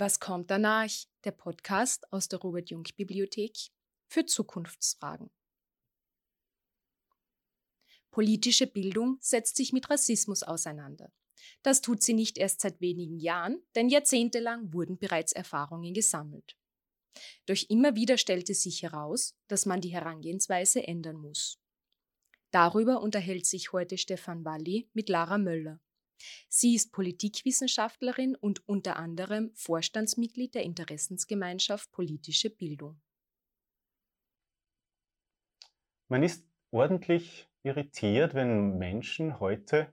Was kommt danach? Der Podcast aus der Robert Jung Bibliothek für Zukunftsfragen. Politische Bildung setzt sich mit Rassismus auseinander. Das tut sie nicht erst seit wenigen Jahren, denn jahrzehntelang wurden bereits Erfahrungen gesammelt. Doch immer wieder stellte sich heraus, dass man die Herangehensweise ändern muss. Darüber unterhält sich heute Stefan Walli mit Lara Möller. Sie ist Politikwissenschaftlerin und unter anderem Vorstandsmitglied der Interessensgemeinschaft Politische Bildung. Man ist ordentlich irritiert, wenn Menschen heute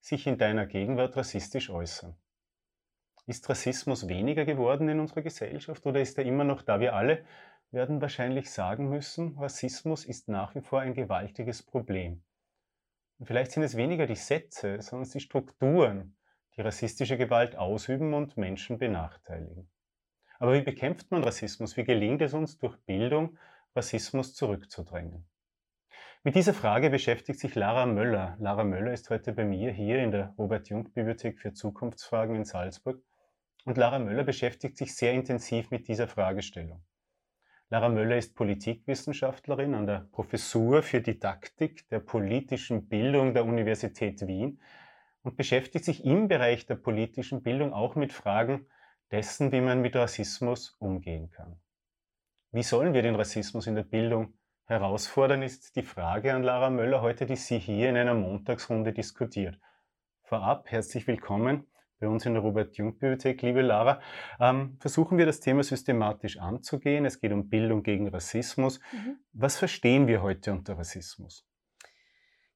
sich in deiner Gegenwart rassistisch äußern. Ist Rassismus weniger geworden in unserer Gesellschaft oder ist er immer noch da? Wir alle werden wahrscheinlich sagen müssen, Rassismus ist nach wie vor ein gewaltiges Problem. Und vielleicht sind es weniger die Sätze, sondern die Strukturen, die rassistische Gewalt ausüben und Menschen benachteiligen. Aber wie bekämpft man Rassismus? Wie gelingt es uns durch Bildung, Rassismus zurückzudrängen? Mit dieser Frage beschäftigt sich Lara Möller. Lara Möller ist heute bei mir hier in der Robert-Jung-Bibliothek für Zukunftsfragen in Salzburg. Und Lara Möller beschäftigt sich sehr intensiv mit dieser Fragestellung. Lara Möller ist Politikwissenschaftlerin an der Professur für Didaktik der politischen Bildung der Universität Wien und beschäftigt sich im Bereich der politischen Bildung auch mit Fragen dessen, wie man mit Rassismus umgehen kann. Wie sollen wir den Rassismus in der Bildung herausfordern, ist die Frage an Lara Möller heute, die sie hier in einer Montagsrunde diskutiert. Vorab herzlich willkommen bei uns in der Robert-Jung-Bibliothek. Liebe Lara, ähm, versuchen wir das Thema systematisch anzugehen. Es geht um Bildung gegen Rassismus. Mhm. Was verstehen wir heute unter Rassismus?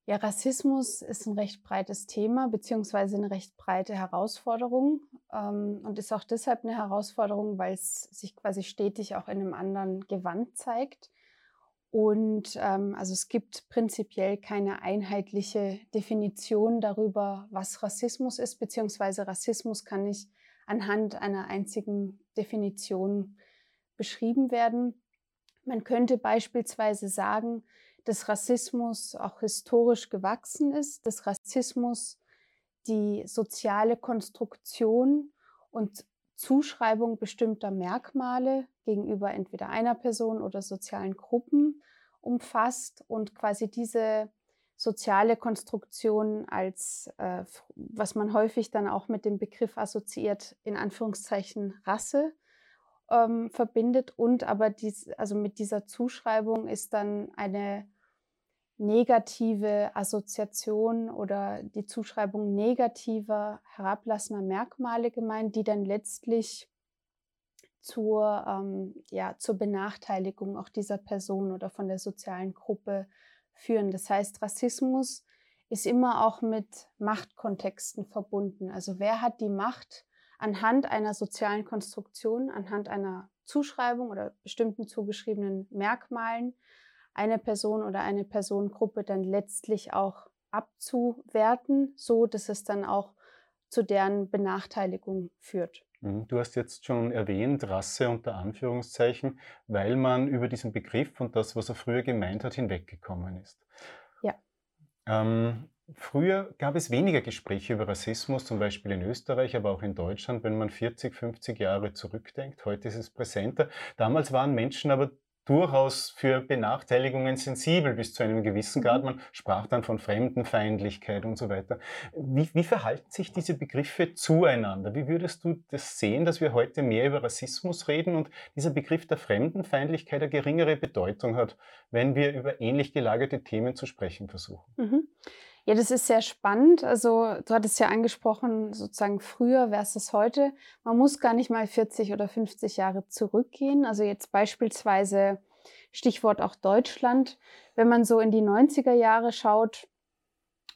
Ja, Rassismus ist ein recht breites Thema beziehungsweise eine recht breite Herausforderung ähm, und ist auch deshalb eine Herausforderung, weil es sich quasi stetig auch in einem anderen Gewand zeigt. Und ähm, also es gibt prinzipiell keine einheitliche Definition darüber, was Rassismus ist, beziehungsweise Rassismus kann nicht anhand einer einzigen Definition beschrieben werden. Man könnte beispielsweise sagen, dass Rassismus auch historisch gewachsen ist, dass Rassismus die soziale Konstruktion und Zuschreibung bestimmter Merkmale gegenüber entweder einer Person oder sozialen Gruppen umfasst und quasi diese soziale Konstruktion als, äh, was man häufig dann auch mit dem Begriff assoziiert, in Anführungszeichen Rasse ähm, verbindet. Und aber dies, also mit dieser Zuschreibung ist dann eine negative Assoziation oder die Zuschreibung negativer, herablassender Merkmale gemeint, die dann letztlich zur, ähm, ja, zur Benachteiligung auch dieser Person oder von der sozialen Gruppe führen. Das heißt, Rassismus ist immer auch mit Machtkontexten verbunden. Also wer hat die Macht anhand einer sozialen Konstruktion, anhand einer Zuschreibung oder bestimmten zugeschriebenen Merkmalen eine Person oder eine Personengruppe dann letztlich auch abzuwerten, so dass es dann auch zu deren Benachteiligung führt. Mhm. Du hast jetzt schon erwähnt, Rasse unter Anführungszeichen, weil man über diesen Begriff und das, was er früher gemeint hat, hinweggekommen ist. Ja. Ähm, früher gab es weniger Gespräche über Rassismus, zum Beispiel in Österreich, aber auch in Deutschland, wenn man 40, 50 Jahre zurückdenkt. Heute ist es präsenter. Damals waren Menschen aber durchaus für Benachteiligungen sensibel bis zu einem gewissen Grad. Mhm. Man sprach dann von Fremdenfeindlichkeit und so weiter. Wie, wie verhalten sich diese Begriffe zueinander? Wie würdest du das sehen, dass wir heute mehr über Rassismus reden und dieser Begriff der Fremdenfeindlichkeit eine geringere Bedeutung hat, wenn wir über ähnlich gelagerte Themen zu sprechen versuchen? Mhm. Ja, das ist sehr spannend. Also du hattest ja angesprochen, sozusagen früher versus heute. Man muss gar nicht mal 40 oder 50 Jahre zurückgehen. Also jetzt beispielsweise Stichwort auch Deutschland. Wenn man so in die 90er Jahre schaut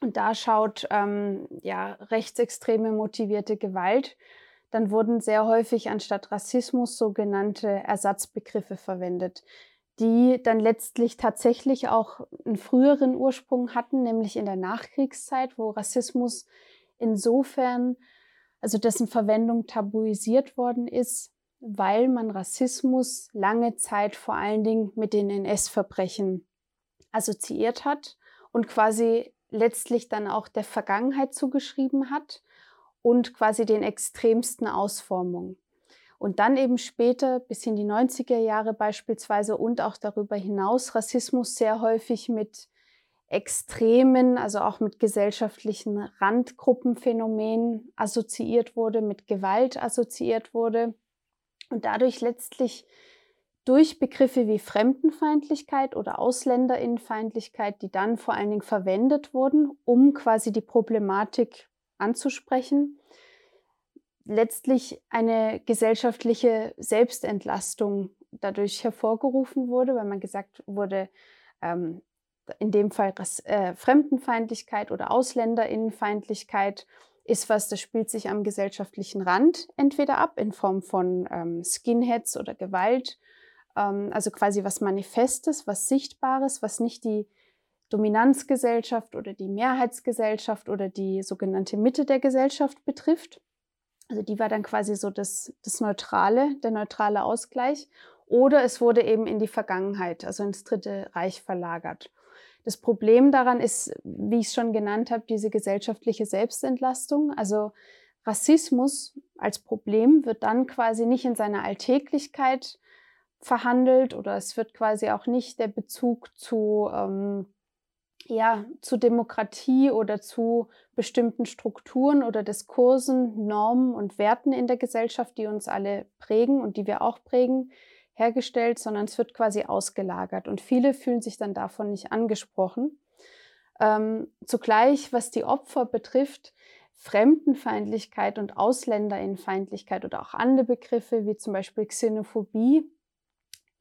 und da schaut, ähm, ja, rechtsextreme motivierte Gewalt, dann wurden sehr häufig anstatt Rassismus sogenannte Ersatzbegriffe verwendet die dann letztlich tatsächlich auch einen früheren Ursprung hatten, nämlich in der Nachkriegszeit, wo Rassismus insofern, also dessen Verwendung tabuisiert worden ist, weil man Rassismus lange Zeit vor allen Dingen mit den NS-Verbrechen assoziiert hat und quasi letztlich dann auch der Vergangenheit zugeschrieben hat und quasi den extremsten Ausformungen. Und dann eben später, bis in die 90er Jahre beispielsweise und auch darüber hinaus, Rassismus sehr häufig mit Extremen, also auch mit gesellschaftlichen Randgruppenphänomenen assoziiert wurde, mit Gewalt assoziiert wurde. Und dadurch letztlich durch Begriffe wie Fremdenfeindlichkeit oder Ausländerinnenfeindlichkeit, die dann vor allen Dingen verwendet wurden, um quasi die Problematik anzusprechen, letztlich eine gesellschaftliche Selbstentlastung dadurch hervorgerufen wurde, weil man gesagt wurde, ähm, in dem Fall äh, Fremdenfeindlichkeit oder Ausländerinnenfeindlichkeit ist was, das spielt sich am gesellschaftlichen Rand entweder ab in Form von ähm, Skinheads oder Gewalt, ähm, also quasi was Manifestes, was Sichtbares, was nicht die Dominanzgesellschaft oder die Mehrheitsgesellschaft oder die sogenannte Mitte der Gesellschaft betrifft. Also die war dann quasi so das, das Neutrale, der neutrale Ausgleich. Oder es wurde eben in die Vergangenheit, also ins Dritte Reich verlagert. Das Problem daran ist, wie ich es schon genannt habe, diese gesellschaftliche Selbstentlastung. Also Rassismus als Problem wird dann quasi nicht in seiner Alltäglichkeit verhandelt oder es wird quasi auch nicht der Bezug zu, ähm, ja, zu Demokratie oder zu bestimmten Strukturen oder Diskursen, Normen und Werten in der Gesellschaft, die uns alle prägen und die wir auch prägen, hergestellt, sondern es wird quasi ausgelagert. Und viele fühlen sich dann davon nicht angesprochen. Ähm, zugleich, was die Opfer betrifft, Fremdenfeindlichkeit und Ausländerinnenfeindlichkeit oder auch andere Begriffe wie zum Beispiel Xenophobie,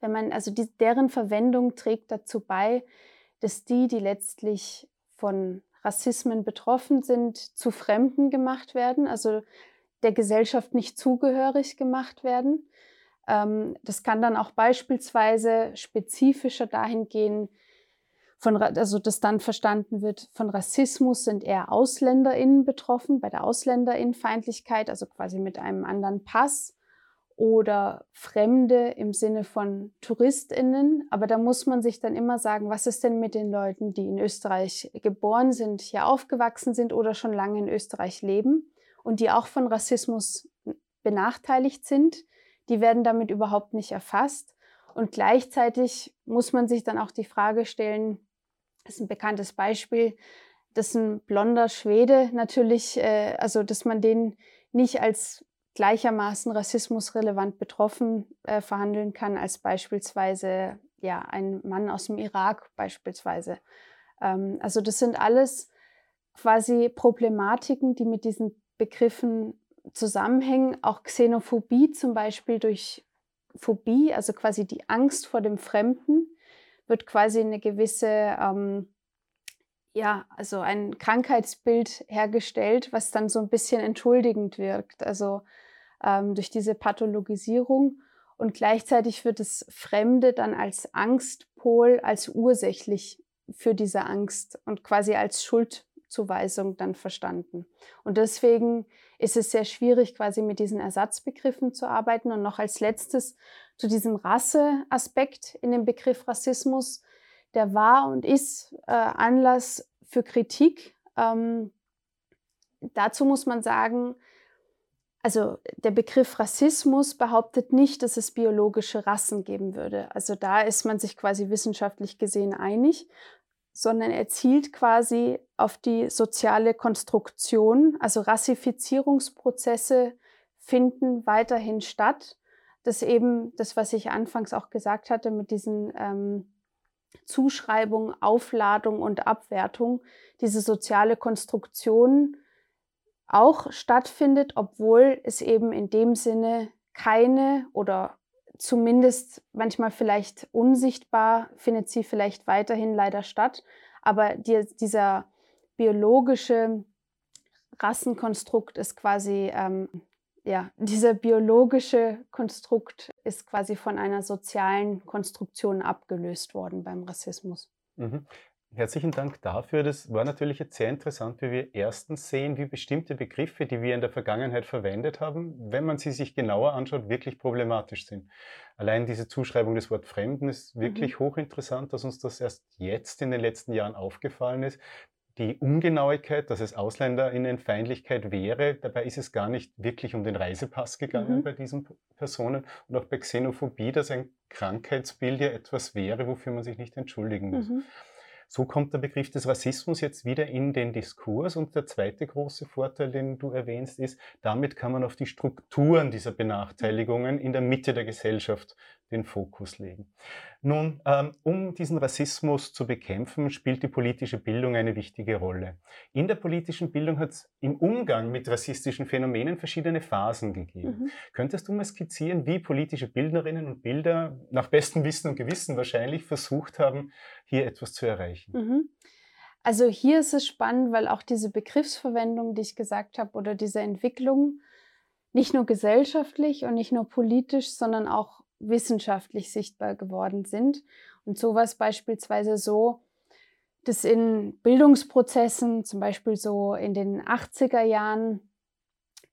wenn man, also die, deren Verwendung trägt dazu bei, dass die, die letztlich von Rassismen betroffen sind, zu Fremden gemacht werden, also der Gesellschaft nicht zugehörig gemacht werden. Ähm, das kann dann auch beispielsweise spezifischer dahin gehen, von, also dass dann verstanden wird, von Rassismus sind eher AusländerInnen betroffen, bei der AusländerInnenfeindlichkeit, also quasi mit einem anderen Pass oder Fremde im Sinne von TouristInnen. Aber da muss man sich dann immer sagen, was ist denn mit den Leuten, die in Österreich geboren sind, hier aufgewachsen sind oder schon lange in Österreich leben und die auch von Rassismus benachteiligt sind? die werden damit überhaupt nicht erfasst. Und gleichzeitig muss man sich dann auch die Frage stellen, das ist ein bekanntes Beispiel, dass ein blonder Schwede natürlich, äh, also dass man den nicht als gleichermaßen rassismusrelevant betroffen äh, verhandeln kann als beispielsweise ja ein Mann aus dem Irak beispielsweise. Ähm, also das sind alles quasi Problematiken, die mit diesen Begriffen zusammenhängen. Auch Xenophobie zum Beispiel durch Phobie, also quasi die Angst vor dem Fremden, wird quasi eine gewisse, ähm, ja, also ein Krankheitsbild hergestellt, was dann so ein bisschen entschuldigend wirkt, also ähm, durch diese Pathologisierung. Und gleichzeitig wird das Fremde dann als Angstpol, als ursächlich für diese Angst und quasi als Schuldzuweisung dann verstanden. Und deswegen ist es sehr schwierig, quasi mit diesen Ersatzbegriffen zu arbeiten. Und noch als letztes zu diesem Rasseaspekt in dem Begriff Rassismus, der war und ist äh, Anlass für Kritik. Ähm, dazu muss man sagen, also der Begriff Rassismus behauptet nicht, dass es biologische Rassen geben würde. Also da ist man sich quasi wissenschaftlich gesehen einig, sondern er zielt quasi auf die soziale Konstruktion. Also Rassifizierungsprozesse finden weiterhin statt. Das eben das, was ich anfangs auch gesagt hatte mit diesen ähm, Zuschreibung, Aufladung und Abwertung, diese soziale Konstruktion auch stattfindet, obwohl es eben in dem Sinne keine oder zumindest manchmal vielleicht unsichtbar, findet sie vielleicht weiterhin leider statt. Aber die, dieser biologische Rassenkonstrukt ist quasi, ähm, ja, dieser biologische Konstrukt ist quasi von einer sozialen Konstruktion abgelöst worden beim Rassismus. Mhm. Herzlichen Dank dafür. Das war natürlich jetzt sehr interessant, wie wir erstens sehen, wie bestimmte Begriffe, die wir in der Vergangenheit verwendet haben, wenn man sie sich genauer anschaut, wirklich problematisch sind. Allein diese Zuschreibung des Wort Fremden ist wirklich mhm. hochinteressant, dass uns das erst jetzt in den letzten Jahren aufgefallen ist. die Ungenauigkeit, dass es Ausländerinnenfeindlichkeit wäre. Dabei ist es gar nicht wirklich um den Reisepass gegangen mhm. bei diesen Personen und auch bei Xenophobie, dass ein Krankheitsbild ja etwas wäre, wofür man sich nicht entschuldigen muss. Mhm. So kommt der Begriff des Rassismus jetzt wieder in den Diskurs. Und der zweite große Vorteil, den du erwähnst, ist, damit kann man auf die Strukturen dieser Benachteiligungen in der Mitte der Gesellschaft den Fokus legen. Nun, ähm, um diesen Rassismus zu bekämpfen, spielt die politische Bildung eine wichtige Rolle. In der politischen Bildung hat es im Umgang mit rassistischen Phänomenen verschiedene Phasen gegeben. Mhm. Könntest du mal skizzieren, wie politische Bildnerinnen und Bilder nach bestem Wissen und Gewissen wahrscheinlich versucht haben, hier etwas zu erreichen? Mhm. Also hier ist es spannend, weil auch diese Begriffsverwendung, die ich gesagt habe, oder diese Entwicklung nicht nur gesellschaftlich und nicht nur politisch, sondern auch wissenschaftlich sichtbar geworden sind. Und sowas beispielsweise so, dass in Bildungsprozessen, zum Beispiel so in den 80er Jahren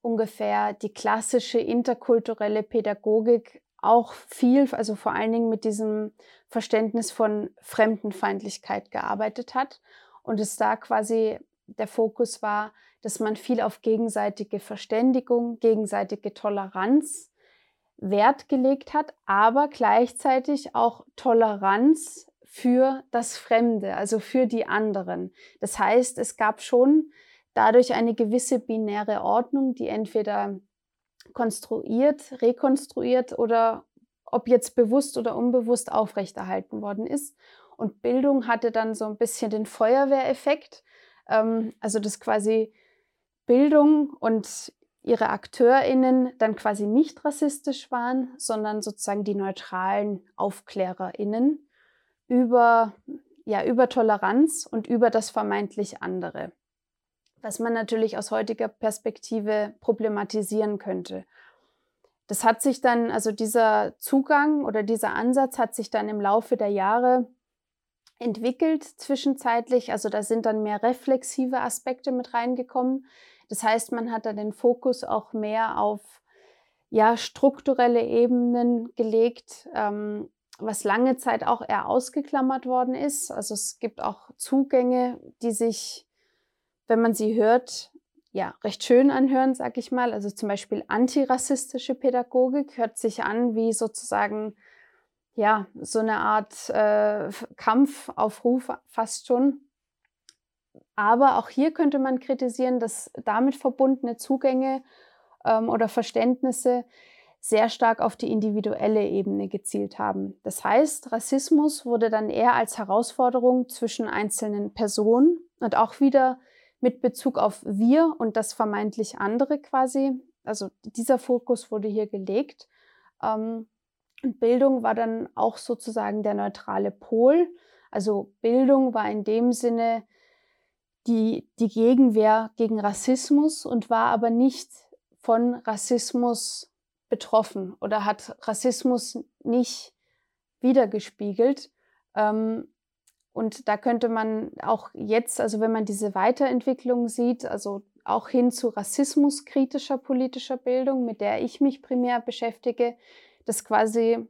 ungefähr, die klassische interkulturelle Pädagogik auch viel, also vor allen Dingen mit diesem Verständnis von Fremdenfeindlichkeit gearbeitet hat und es da quasi der Fokus war, dass man viel auf gegenseitige Verständigung, gegenseitige Toleranz Wert gelegt hat, aber gleichzeitig auch Toleranz für das Fremde, also für die anderen. Das heißt, es gab schon dadurch eine gewisse binäre Ordnung, die entweder konstruiert, rekonstruiert oder ob jetzt bewusst oder unbewusst aufrechterhalten worden ist. Und Bildung hatte dann so ein bisschen den Feuerwehreffekt, ähm, also das quasi Bildung und ihre AkteurInnen dann quasi nicht rassistisch waren, sondern sozusagen die neutralen AufklärerInnen über, ja, über Toleranz und über das vermeintlich andere. Was man natürlich aus heutiger Perspektive problematisieren könnte. Das hat sich dann, also dieser Zugang oder dieser Ansatz hat sich dann im Laufe der Jahre entwickelt zwischenzeitlich. Also da sind dann mehr reflexive Aspekte mit reingekommen. Das heißt, man hat da den Fokus auch mehr auf ja, strukturelle Ebenen gelegt, ähm, was lange Zeit auch eher ausgeklammert worden ist. Also es gibt auch Zugänge, die sich, wenn man sie hört, ja, recht schön anhören, sag ich mal. Also zum Beispiel antirassistische Pädagogik hört sich an wie sozusagen, ja, so eine Art äh, Kampfaufruf fast schon. Aber auch hier könnte man kritisieren, dass damit verbundene Zugänge ähm, oder Verständnisse sehr stark auf die individuelle Ebene gezielt haben. Das heißt, Rassismus wurde dann eher als Herausforderung zwischen einzelnen Personen und auch wieder mit Bezug auf wir und das vermeintlich andere quasi. Also dieser Fokus wurde hier gelegt. Ähm, Bildung war dann auch sozusagen der neutrale Pol. Also Bildung war in dem Sinne die, die Gegenwehr gegen Rassismus und war aber nicht von Rassismus betroffen oder hat Rassismus nicht wiedergespiegelt. Ähm, und da könnte man auch jetzt, also wenn man diese Weiterentwicklung sieht, also auch hin zu rassismuskritischer politischer Bildung, mit der ich mich primär beschäftige, dass quasi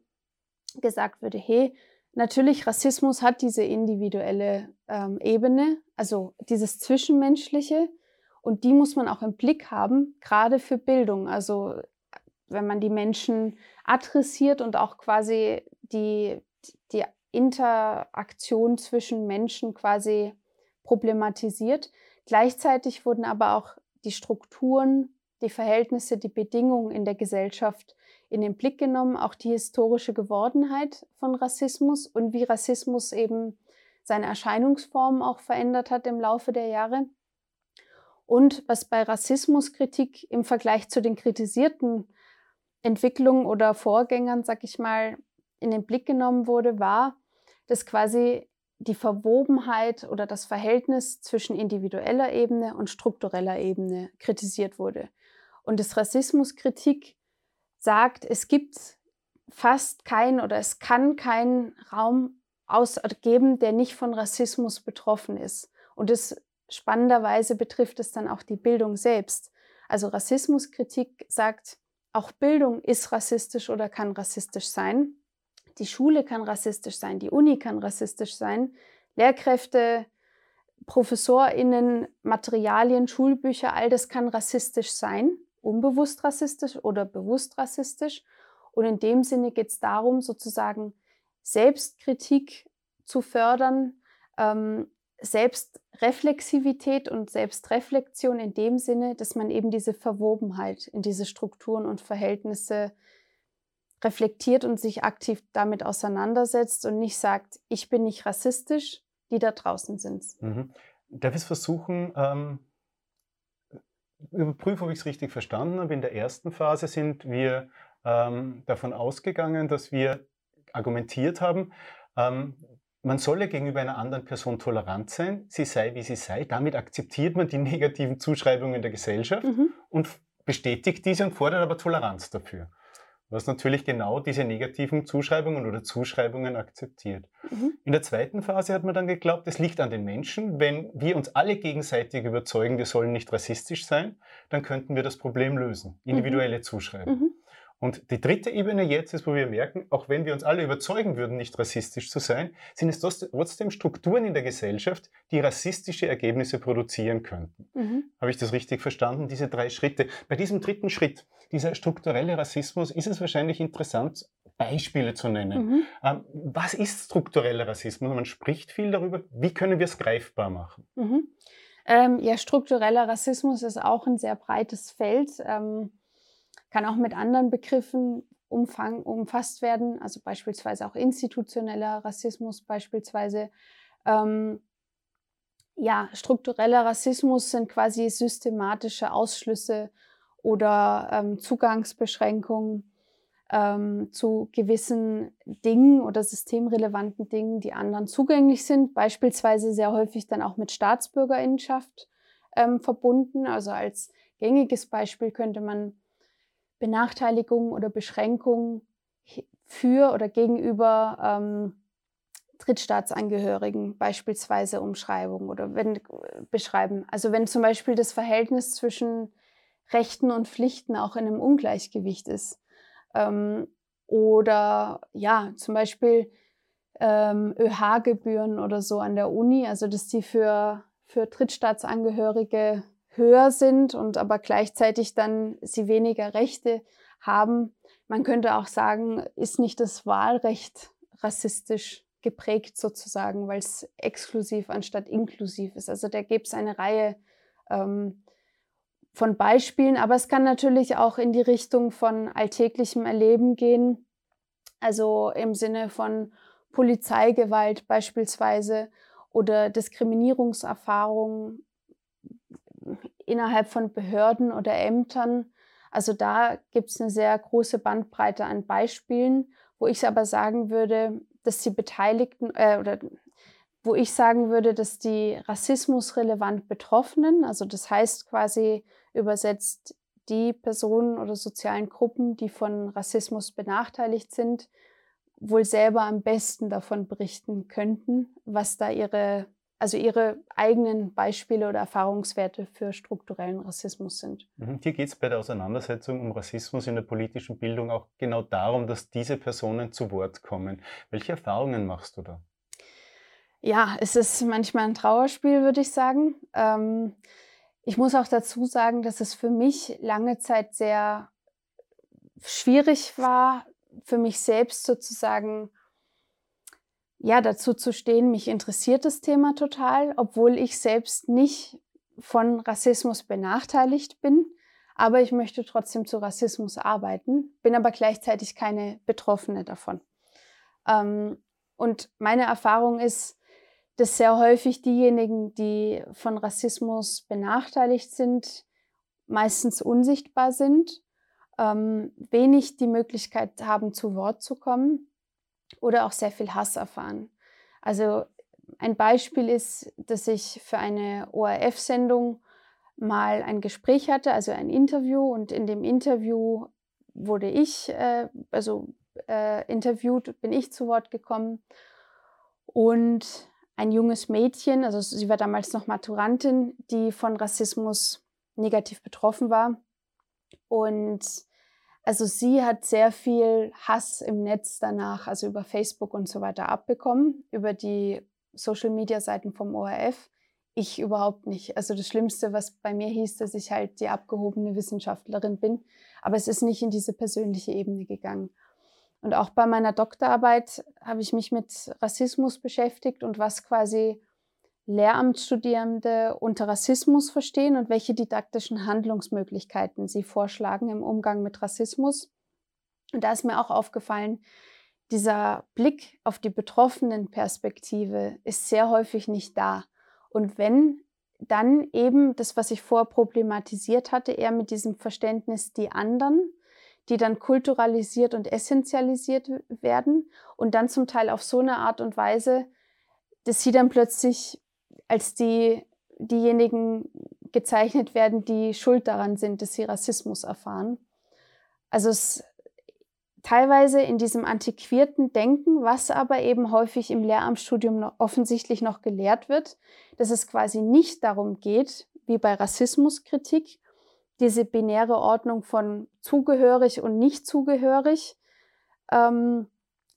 gesagt würde, hey, Natürlich, Rassismus hat diese individuelle ähm, Ebene, also dieses Zwischenmenschliche. Und die muss man auch im Blick haben, gerade für Bildung. Also wenn man die Menschen adressiert und auch quasi die, die Interaktion zwischen Menschen quasi problematisiert. Gleichzeitig wurden aber auch die Strukturen, die Verhältnisse, die Bedingungen in der Gesellschaft in den Blick genommen, auch die historische Gewordenheit von Rassismus und wie Rassismus eben seine Erscheinungsformen auch verändert hat im Laufe der Jahre. Und was bei Rassismuskritik im Vergleich zu den kritisierten Entwicklungen oder Vorgängern, sag ich mal, in den Blick genommen wurde, war, dass quasi die Verwobenheit oder das Verhältnis zwischen individueller Ebene und struktureller Ebene kritisiert wurde. Und dass Rassismuskritik sagt, es gibt fast keinen oder es kann keinen Raum ausgeben, der nicht von Rassismus betroffen ist. Und es spannenderweise betrifft es dann auch die Bildung selbst. Also Rassismuskritik sagt, auch Bildung ist rassistisch oder kann rassistisch sein. Die Schule kann rassistisch sein, die Uni kann rassistisch sein. Lehrkräfte ProfessorInnen, Materialien, Schulbücher, all das kann rassistisch sein, unbewusst rassistisch oder bewusst rassistisch. Und in dem Sinne geht es darum, sozusagen Selbstkritik zu fördern, ähm, Selbstreflexivität und Selbstreflexion in dem Sinne, dass man eben diese Verwobenheit in diese Strukturen und Verhältnisse reflektiert und sich aktiv damit auseinandersetzt und nicht sagt, ich bin nicht rassistisch, die da draußen sind. Mhm. Darf ich versuchen, ähm, überprüfen, ob ich es richtig verstanden habe. In der ersten Phase sind wir ähm, davon ausgegangen, dass wir argumentiert haben, ähm, man solle gegenüber einer anderen Person tolerant sein, sie sei, wie sie sei. Damit akzeptiert man die negativen Zuschreibungen der Gesellschaft mhm. und bestätigt diese und fordert aber Toleranz dafür. Was natürlich genau diese negativen Zuschreibungen oder Zuschreibungen akzeptiert. Mhm. In der zweiten Phase hat man dann geglaubt, es liegt an den Menschen. Wenn wir uns alle gegenseitig überzeugen, wir sollen nicht rassistisch sein, dann könnten wir das Problem lösen. Mhm. Individuelle mhm. Zuschreibung. Und die dritte Ebene jetzt ist, wo wir merken, auch wenn wir uns alle überzeugen würden, nicht rassistisch zu sein, sind es trotzdem Strukturen in der Gesellschaft, die rassistische Ergebnisse produzieren könnten. Mhm. Habe ich das richtig verstanden? Diese drei Schritte. Bei diesem dritten Schritt, dieser strukturelle Rassismus, ist es wahrscheinlich interessant, Beispiele zu nennen. Mhm. Ähm, was ist struktureller Rassismus? Man spricht viel darüber. Wie können wir es greifbar machen? Mhm. Ähm, ja, struktureller Rassismus ist auch ein sehr breites Feld. Ähm kann auch mit anderen Begriffen umfang, umfasst werden, also beispielsweise auch institutioneller Rassismus beispielsweise. Ähm, ja, struktureller Rassismus sind quasi systematische Ausschlüsse oder ähm, Zugangsbeschränkungen ähm, zu gewissen Dingen oder systemrelevanten Dingen, die anderen zugänglich sind, beispielsweise sehr häufig dann auch mit Staatsbürgerinnenschaft ähm, verbunden. Also als gängiges Beispiel könnte man Benachteiligungen oder Beschränkungen für oder gegenüber ähm, Drittstaatsangehörigen beispielsweise umschreiben oder wenn, beschreiben. Also wenn zum Beispiel das Verhältnis zwischen Rechten und Pflichten auch in einem Ungleichgewicht ist. Ähm, oder ja, zum Beispiel ähm, ÖH-Gebühren oder so an der Uni, also dass die für, für Drittstaatsangehörige höher sind und aber gleichzeitig dann sie weniger Rechte haben. Man könnte auch sagen, ist nicht das Wahlrecht rassistisch geprägt sozusagen, weil es exklusiv anstatt inklusiv ist. Also da gibt es eine Reihe ähm, von Beispielen, aber es kann natürlich auch in die Richtung von alltäglichem Erleben gehen, also im Sinne von Polizeigewalt beispielsweise oder Diskriminierungserfahrungen innerhalb von Behörden oder Ämtern. Also da gibt es eine sehr große Bandbreite an Beispielen, wo ich aber sagen würde, dass die Beteiligten äh, oder wo ich sagen würde, dass die rassismusrelevant Betroffenen, also das heißt quasi übersetzt die Personen oder sozialen Gruppen, die von Rassismus benachteiligt sind, wohl selber am besten davon berichten könnten, was da ihre also ihre eigenen Beispiele oder Erfahrungswerte für strukturellen Rassismus sind. Mhm. Hier geht es bei der Auseinandersetzung um Rassismus in der politischen Bildung auch genau darum, dass diese Personen zu Wort kommen. Welche Erfahrungen machst du da? Ja, es ist manchmal ein Trauerspiel, würde ich sagen. Ähm, ich muss auch dazu sagen, dass es für mich lange Zeit sehr schwierig war, für mich selbst sozusagen ja, dazu zu stehen, mich interessiert das Thema total, obwohl ich selbst nicht von Rassismus benachteiligt bin. Aber ich möchte trotzdem zu Rassismus arbeiten, bin aber gleichzeitig keine Betroffene davon. Ähm, und meine Erfahrung ist, dass sehr häufig diejenigen, die von Rassismus benachteiligt sind, meistens unsichtbar sind, ähm, wenig die Möglichkeit haben, zu Wort zu kommen oder auch sehr viel Hass erfahren. Also ein Beispiel ist, dass ich für eine ORF-Sendung mal ein Gespräch hatte, also ein Interview. Und in dem Interview wurde ich, äh, also äh, interviewt, bin ich zu Wort gekommen. Und ein junges Mädchen, also sie war damals noch Maturantin, die von Rassismus negativ betroffen war. Und also sie hat sehr viel Hass im Netz danach, also über Facebook und so weiter abbekommen, über die Social-Media-Seiten vom ORF, ich überhaupt nicht. Also das Schlimmste, was bei mir hieß, dass ich halt die abgehobene Wissenschaftlerin bin. Aber es ist nicht in diese persönliche Ebene gegangen. Und auch bei meiner Doktorarbeit habe ich mich mit Rassismus beschäftigt und was quasi Lehramtsstudierende unter Rassismus verstehen und welche didaktischen Handlungsmöglichkeiten sie vorschlagen im Umgang mit Rassismus. Und da ist mir auch aufgefallen, dieser Blick auf die betroffenen Perspektive ist sehr häufig nicht da. Und wenn, dann eben das, was ich vorher problematisiert hatte, eher mit diesem Verständnis die anderen, die dann kulturalisiert und essentialisiert werden und dann zum Teil auf so eine Art und Weise, dass sie dann plötzlich als die, diejenigen gezeichnet werden, die schuld daran sind, dass sie Rassismus erfahren. Also es teilweise in diesem antiquierten Denken, was aber eben häufig im Lehramtsstudium noch offensichtlich noch gelehrt wird, dass es quasi nicht darum geht, wie bei Rassismuskritik, diese binäre Ordnung von zugehörig und nicht zugehörig ähm,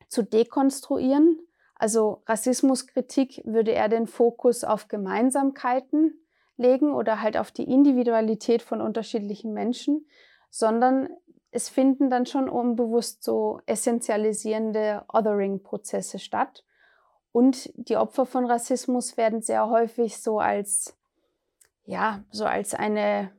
zu dekonstruieren. Also Rassismuskritik würde eher den Fokus auf Gemeinsamkeiten legen oder halt auf die Individualität von unterschiedlichen Menschen, sondern es finden dann schon unbewusst so essentialisierende Othering-Prozesse statt. Und die Opfer von Rassismus werden sehr häufig so als, ja, so als eine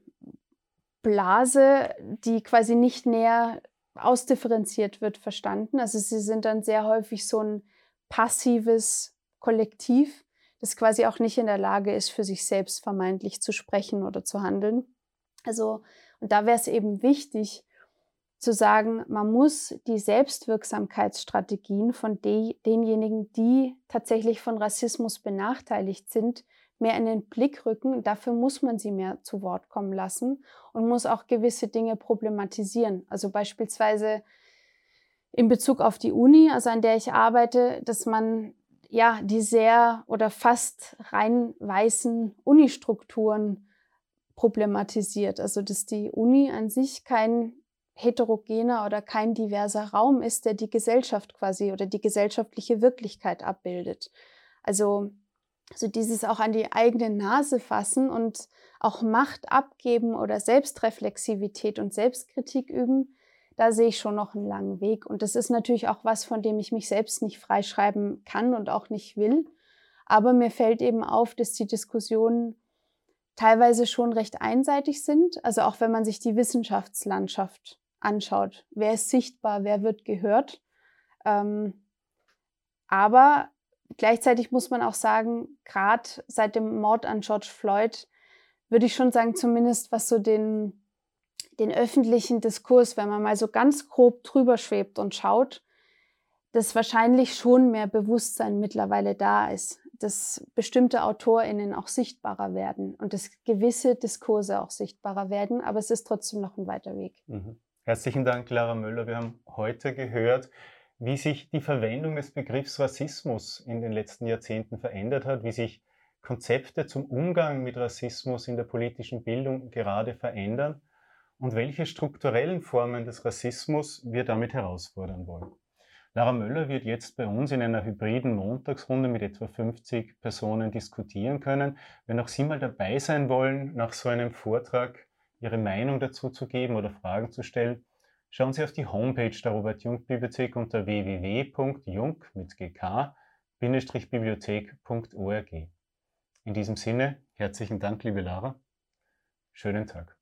Blase, die quasi nicht näher ausdifferenziert wird, verstanden. Also sie sind dann sehr häufig so ein passives Kollektiv, das quasi auch nicht in der Lage ist, für sich selbst vermeintlich zu sprechen oder zu handeln. Also, und da wäre es eben wichtig, zu sagen, man muss die Selbstwirksamkeitsstrategien von de denjenigen, die tatsächlich von Rassismus benachteiligt sind, mehr in den Blick rücken. Dafür muss man sie mehr zu Wort kommen lassen und muss auch gewisse Dinge problematisieren. Also beispielsweise in Bezug auf die Uni, also an der ich arbeite, dass man ja die sehr oder fast rein weißen Unistrukturen problematisiert. Also dass die Uni an sich kein heterogener oder kein diverser Raum ist, der die Gesellschaft quasi oder die gesellschaftliche Wirklichkeit abbildet. Also, also dieses auch an die eigene Nase fassen und auch Macht abgeben oder Selbstreflexivität und Selbstkritik üben, da sehe ich schon noch einen langen Weg. Und das ist natürlich auch was, von dem ich mich selbst nicht freischreiben kann und auch nicht will. Aber mir fällt eben auf, dass die Diskussionen teilweise schon recht einseitig sind. Also auch wenn man sich die Wissenschaftslandschaft anschaut. Wer ist sichtbar, wer wird gehört. Ähm, aber gleichzeitig muss man auch sagen, gerade seit dem Mord an George Floyd, würde ich schon sagen, zumindest was so den, den öffentlichen Diskurs, wenn man mal so ganz grob drüber schwebt und schaut, dass wahrscheinlich schon mehr Bewusstsein mittlerweile da ist, dass bestimmte AutorInnen auch sichtbarer werden und dass gewisse Diskurse auch sichtbarer werden, aber es ist trotzdem noch ein weiter Weg. Mhm. Herzlichen Dank, Clara Möller. Wir haben heute gehört, wie sich die Verwendung des Begriffs Rassismus in den letzten Jahrzehnten verändert hat, wie sich Konzepte zum Umgang mit Rassismus in der politischen Bildung gerade verändern und welche strukturellen Formen des Rassismus wir damit herausfordern wollen. Lara Möller wird jetzt bei uns in einer hybriden Montagsrunde mit etwa 50 Personen diskutieren können. Wenn auch Sie mal dabei sein wollen nach so einem Vortrag, Ihre Meinung dazu zu geben oder Fragen zu stellen, schauen Sie auf die Homepage der Robert-Jung-Bibliothek unter www.jung mit gk-bibliothek.org. In diesem Sinne, herzlichen Dank, liebe Lara. Schönen Tag.